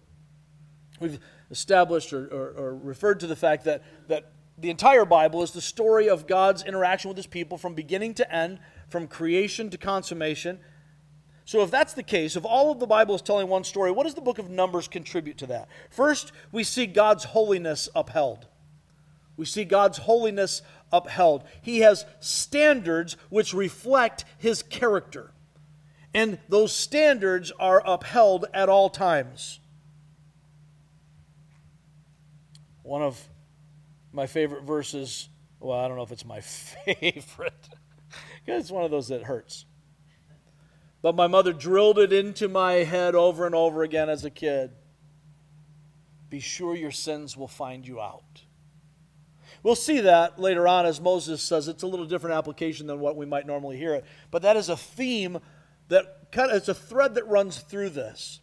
We've established or, or, or referred to the fact that, that the entire Bible is the story of God's interaction with his people from beginning to end, from creation to consummation. So, if that's the case, if all of the Bible is telling one story, what does the book of Numbers contribute to that? First, we see God's holiness upheld. We see God's holiness upheld. He has standards which reflect his character. And those standards are upheld at all times. One of my favorite verses, well, I don't know if it's my favorite, because it's one of those that hurts. But my mother drilled it into my head over and over again as a kid. Be sure your sins will find you out. We'll see that later on as Moses says. It's a little different application than what we might normally hear it. But that is a theme that kind of, it's a thread that runs through this.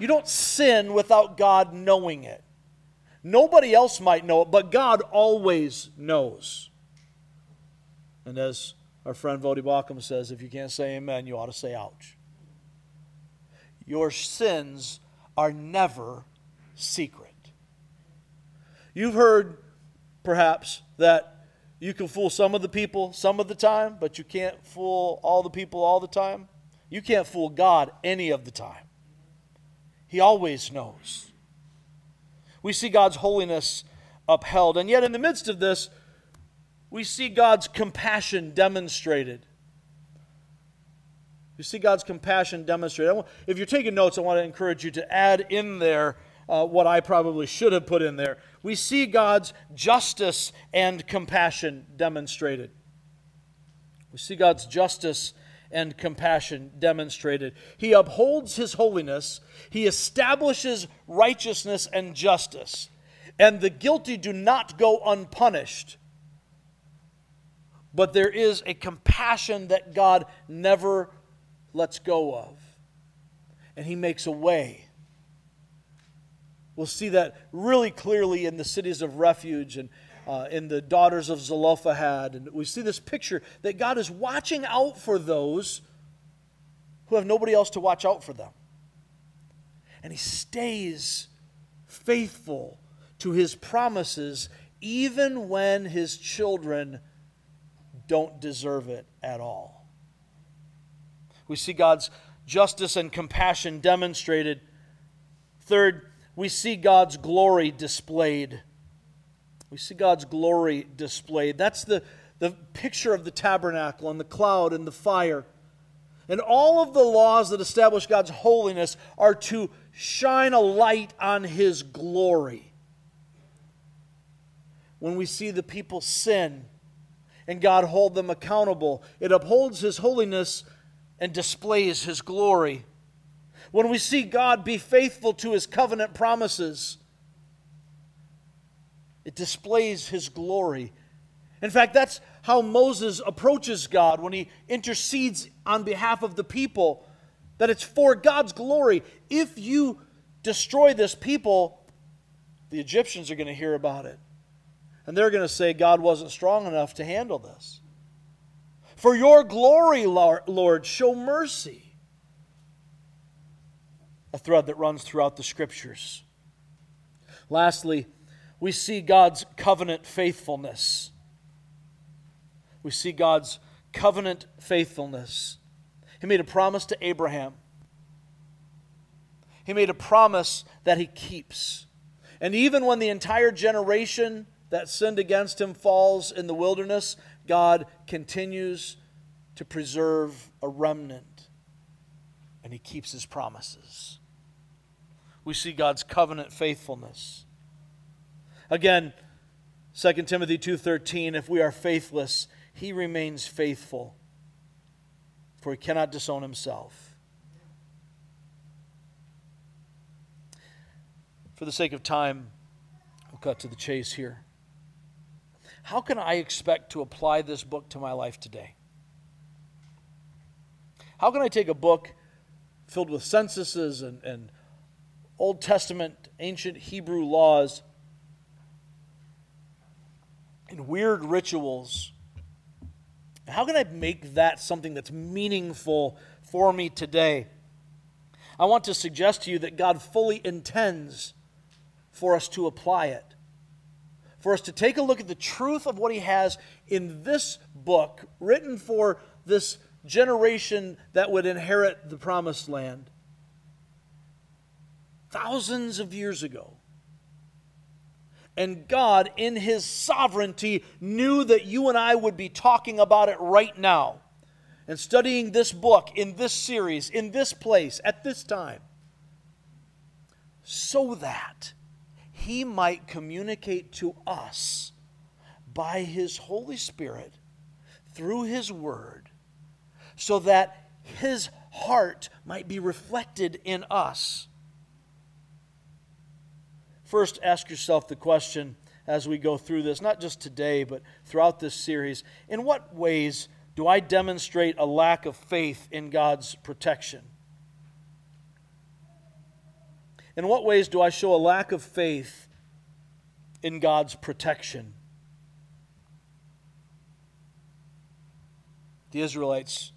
You don't sin without God knowing it. Nobody else might know it, but God always knows. And as our friend Voddie Baucham says, if you can't say amen, you ought to say ouch. Your sins are never secret. You've heard, perhaps, that you can fool some of the people some of the time, but you can't fool all the people all the time. You can't fool God any of the time. He always knows. We see God's holiness upheld. And yet, in the midst of this, we see God's compassion demonstrated. You see God's compassion demonstrated. If you're taking notes, I want to encourage you to add in there uh, what I probably should have put in there. We see God's justice and compassion demonstrated. We see God's justice and compassion demonstrated. He upholds his holiness, he establishes righteousness and justice, and the guilty do not go unpunished. But there is a compassion that God never lets go of, and he makes a way. We'll see that really clearly in the cities of refuge and uh, in the daughters of Zelophehad. And we see this picture that God is watching out for those who have nobody else to watch out for them. And He stays faithful to His promises even when His children don't deserve it at all. We see God's justice and compassion demonstrated. Third, we see God's glory displayed. We see God's glory displayed. That's the, the picture of the tabernacle and the cloud and the fire. And all of the laws that establish God's holiness are to shine a light on His glory. When we see the people sin and God hold them accountable, it upholds His holiness and displays His glory. When we see God be faithful to His covenant promises, it displays his glory. In fact, that's how Moses approaches God when he intercedes on behalf of the people, that it's for God's glory. If you destroy this people, the Egyptians are going to hear about it. And they're going to say, God wasn't strong enough to handle this. For your glory, Lord, show mercy. A thread that runs throughout the scriptures. Lastly, we see God's covenant faithfulness. We see God's covenant faithfulness. He made a promise to Abraham. He made a promise that he keeps. And even when the entire generation that sinned against him falls in the wilderness, God continues to preserve a remnant. And he keeps his promises. We see God's covenant faithfulness. Again, 2 Timothy 2:13, if we are faithless, he remains faithful, for he cannot disown himself. For the sake of time, we'll cut to the chase here. How can I expect to apply this book to my life today? How can I take a book filled with censuses and, and Old Testament, ancient Hebrew laws and weird rituals. How can I make that something that's meaningful for me today? I want to suggest to you that God fully intends for us to apply it. For us to take a look at the truth of what He has in this book, written for this generation that would inherit the promised land. Thousands of years ago. And God, in His sovereignty, knew that you and I would be talking about it right now and studying this book in this series, in this place, at this time, so that He might communicate to us by His Holy Spirit through His Word, so that His heart might be reflected in us. First, ask yourself the question as we go through this, not just today, but throughout this series in what ways do I demonstrate a lack of faith in God's protection? In what ways do I show a lack of faith in God's protection? The Israelites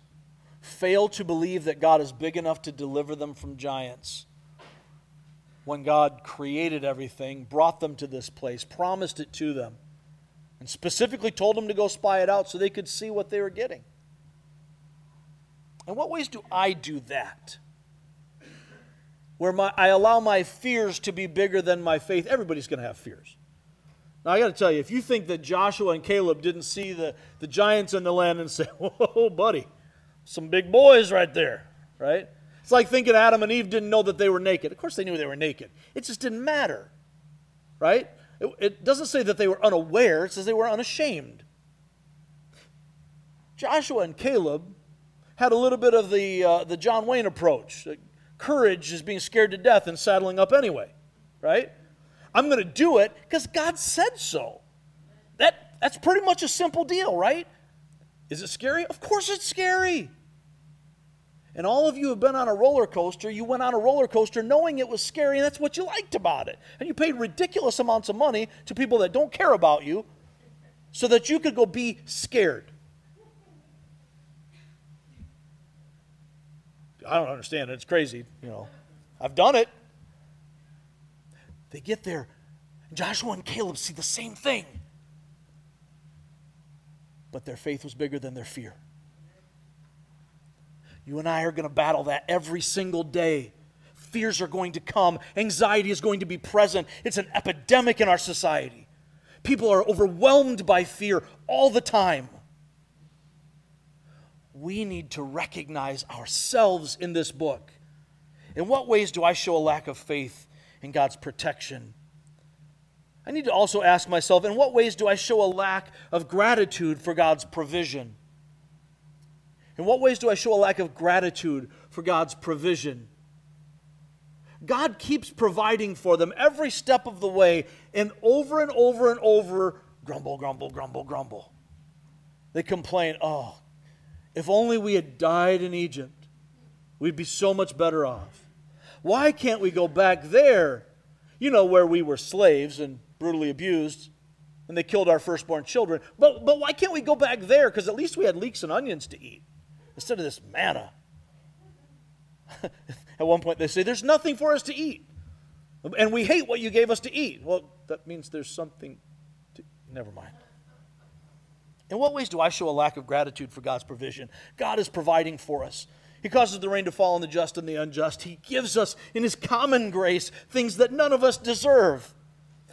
fail to believe that God is big enough to deliver them from giants when God created everything, brought them to this place, promised it to them, and specifically told them to go spy it out so they could see what they were getting. In what ways do I do that? Where my, I allow my fears to be bigger than my faith. Everybody's going to have fears. Now, I got to tell you, if you think that Joshua and Caleb didn't see the, the giants in the land and say, whoa, buddy, some big boys right there, right? It's like thinking Adam and Eve didn't know that they were naked. Of course, they knew they were naked. It just didn't matter, right? It, it doesn't say that they were unaware, it says they were unashamed. Joshua and Caleb had a little bit of the, uh, the John Wayne approach. Courage is being scared to death and saddling up anyway, right? I'm going to do it because God said so. That, that's pretty much a simple deal, right? Is it scary? Of course it's scary. And all of you have been on a roller coaster. You went on a roller coaster knowing it was scary, and that's what you liked about it. And you paid ridiculous amounts of money to people that don't care about you so that you could go be scared. I don't understand it. It's crazy, you know. I've done it. They get there. Joshua and Caleb see the same thing. But their faith was bigger than their fear. You and I are going to battle that every single day. Fears are going to come, anxiety is going to be present. It's an epidemic in our society. People are overwhelmed by fear all the time. We need to recognize ourselves in this book. In what ways do I show a lack of faith in God's protection? I need to also ask myself in what ways do I show a lack of gratitude for God's provision? In what ways do I show a lack of gratitude for God's provision? God keeps providing for them every step of the way, and over and over and over, grumble, grumble, grumble, grumble. They complain, oh, if only we had died in Egypt, we'd be so much better off. Why can't we go back there? You know, where we were slaves and brutally abused, and they killed our firstborn children. But, but why can't we go back there? Because at least we had leeks and onions to eat instead of this manna. At one point, they say, There's nothing for us to eat. And we hate what you gave us to eat. Well, that means there's something to. Never mind. In what ways do I show a lack of gratitude for God's provision? God is providing for us. He causes the rain to fall on the just and the unjust. He gives us, in His common grace, things that none of us deserve.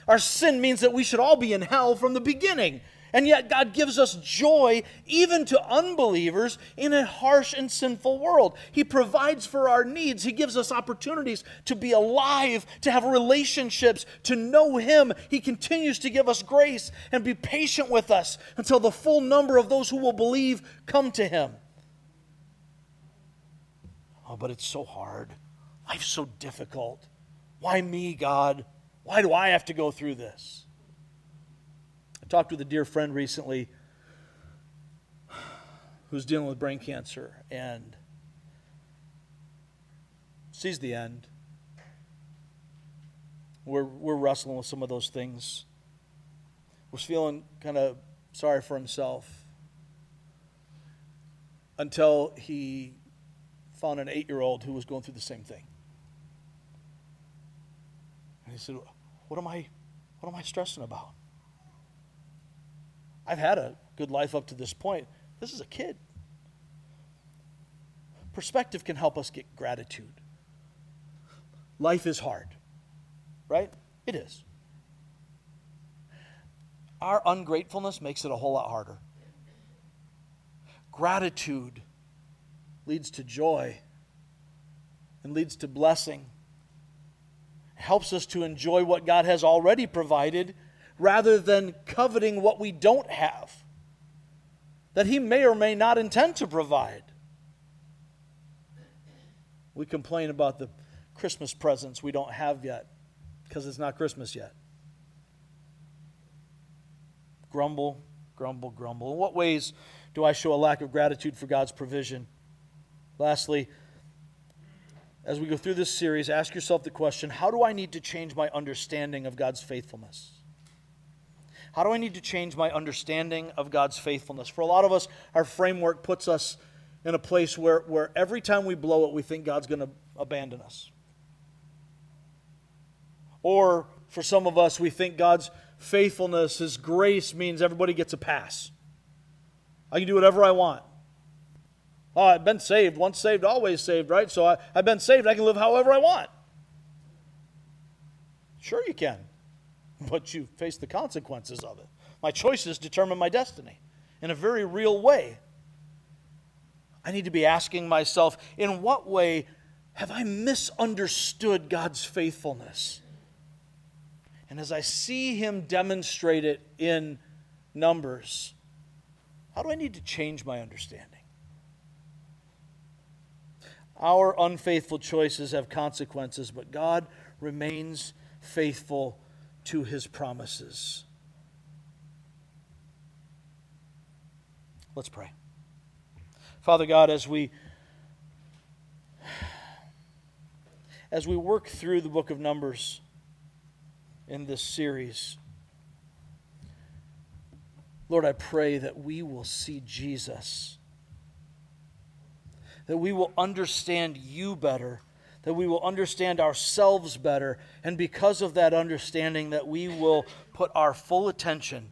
Our sin means that we should all be in hell from the beginning. And yet, God gives us joy even to unbelievers in a harsh and sinful world. He provides for our needs. He gives us opportunities to be alive, to have relationships, to know Him. He continues to give us grace and be patient with us until the full number of those who will believe come to Him. Oh, but it's so hard. Life's so difficult. Why me, God? Why do I have to go through this? Talked with a dear friend recently who's dealing with brain cancer and sees the end. We're, we're wrestling with some of those things. Was feeling kind of sorry for himself until he found an eight year old who was going through the same thing. And he said, What am I, what am I stressing about? I've had a good life up to this point. This is a kid. Perspective can help us get gratitude. Life is hard, right? It is. Our ungratefulness makes it a whole lot harder. Gratitude leads to joy and leads to blessing. helps us to enjoy what God has already provided rather than coveting what we don't have that He may or may not intend to provide. We complain about the Christmas presents we don't have yet because it's not Christmas yet. Grumble, grumble, grumble. In what ways do I show a lack of gratitude for God's provision? Lastly, as we go through this series, ask yourself the question how do I need to change my understanding of God's faithfulness? How do I need to change my understanding of God's faithfulness? For a lot of us, our framework puts us in a place where, where every time we blow it, we think God's going to abandon us. Or for some of us, we think God's faithfulness, His grace means everybody gets a pass. I can do whatever I want. Oh, I've been saved. Once saved, always saved, right? So I, I've been saved. I can live however I want. Sure, you can but you face the consequences of it. My choices determine my destiny in a very real way. I need to be asking myself in what way have I misunderstood God's faithfulness? And as I see him demonstrate it in Numbers, how do I need to change my understanding? Our unfaithful choices have consequences, but God remains faithful to his promises. Let's pray. Father God, as we as we work through the book of Numbers in this series, Lord, I pray that we will see Jesus that we will understand you better, that we will understand ourselves better, and because of that understanding, that we will put our full attention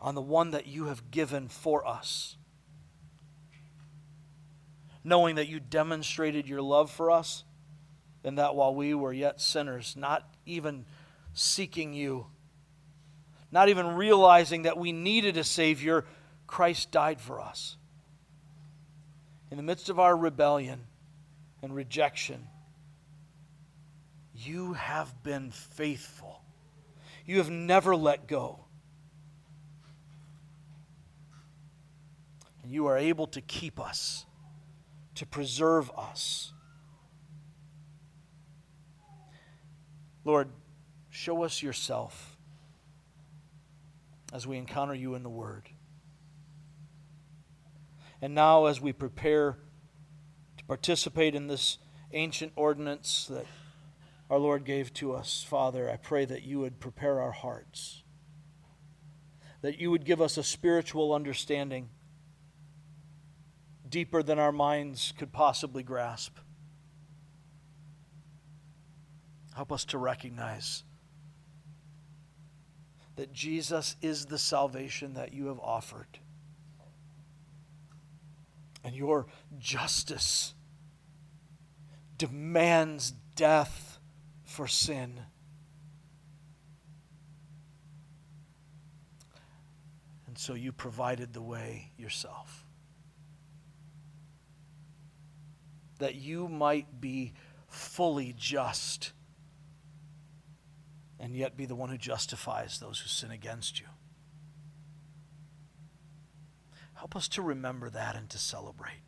on the one that you have given for us. Knowing that you demonstrated your love for us, and that while we were yet sinners, not even seeking you, not even realizing that we needed a Savior, Christ died for us in the midst of our rebellion and rejection, you have been faithful. You have never let go. And you are able to keep us, to preserve us. Lord, show us yourself as we encounter you in the Word. And now, as we prepare participate in this ancient ordinance that our Lord gave to us, Father, I pray that you would prepare our hearts, that you would give us a spiritual understanding deeper than our minds could possibly grasp. Help us to recognize that Jesus is the salvation that you have offered and your justice demands death for sin. And so you provided the way yourself. That you might be fully just and yet be the one who justifies those who sin against you. Help us to remember that and to celebrate.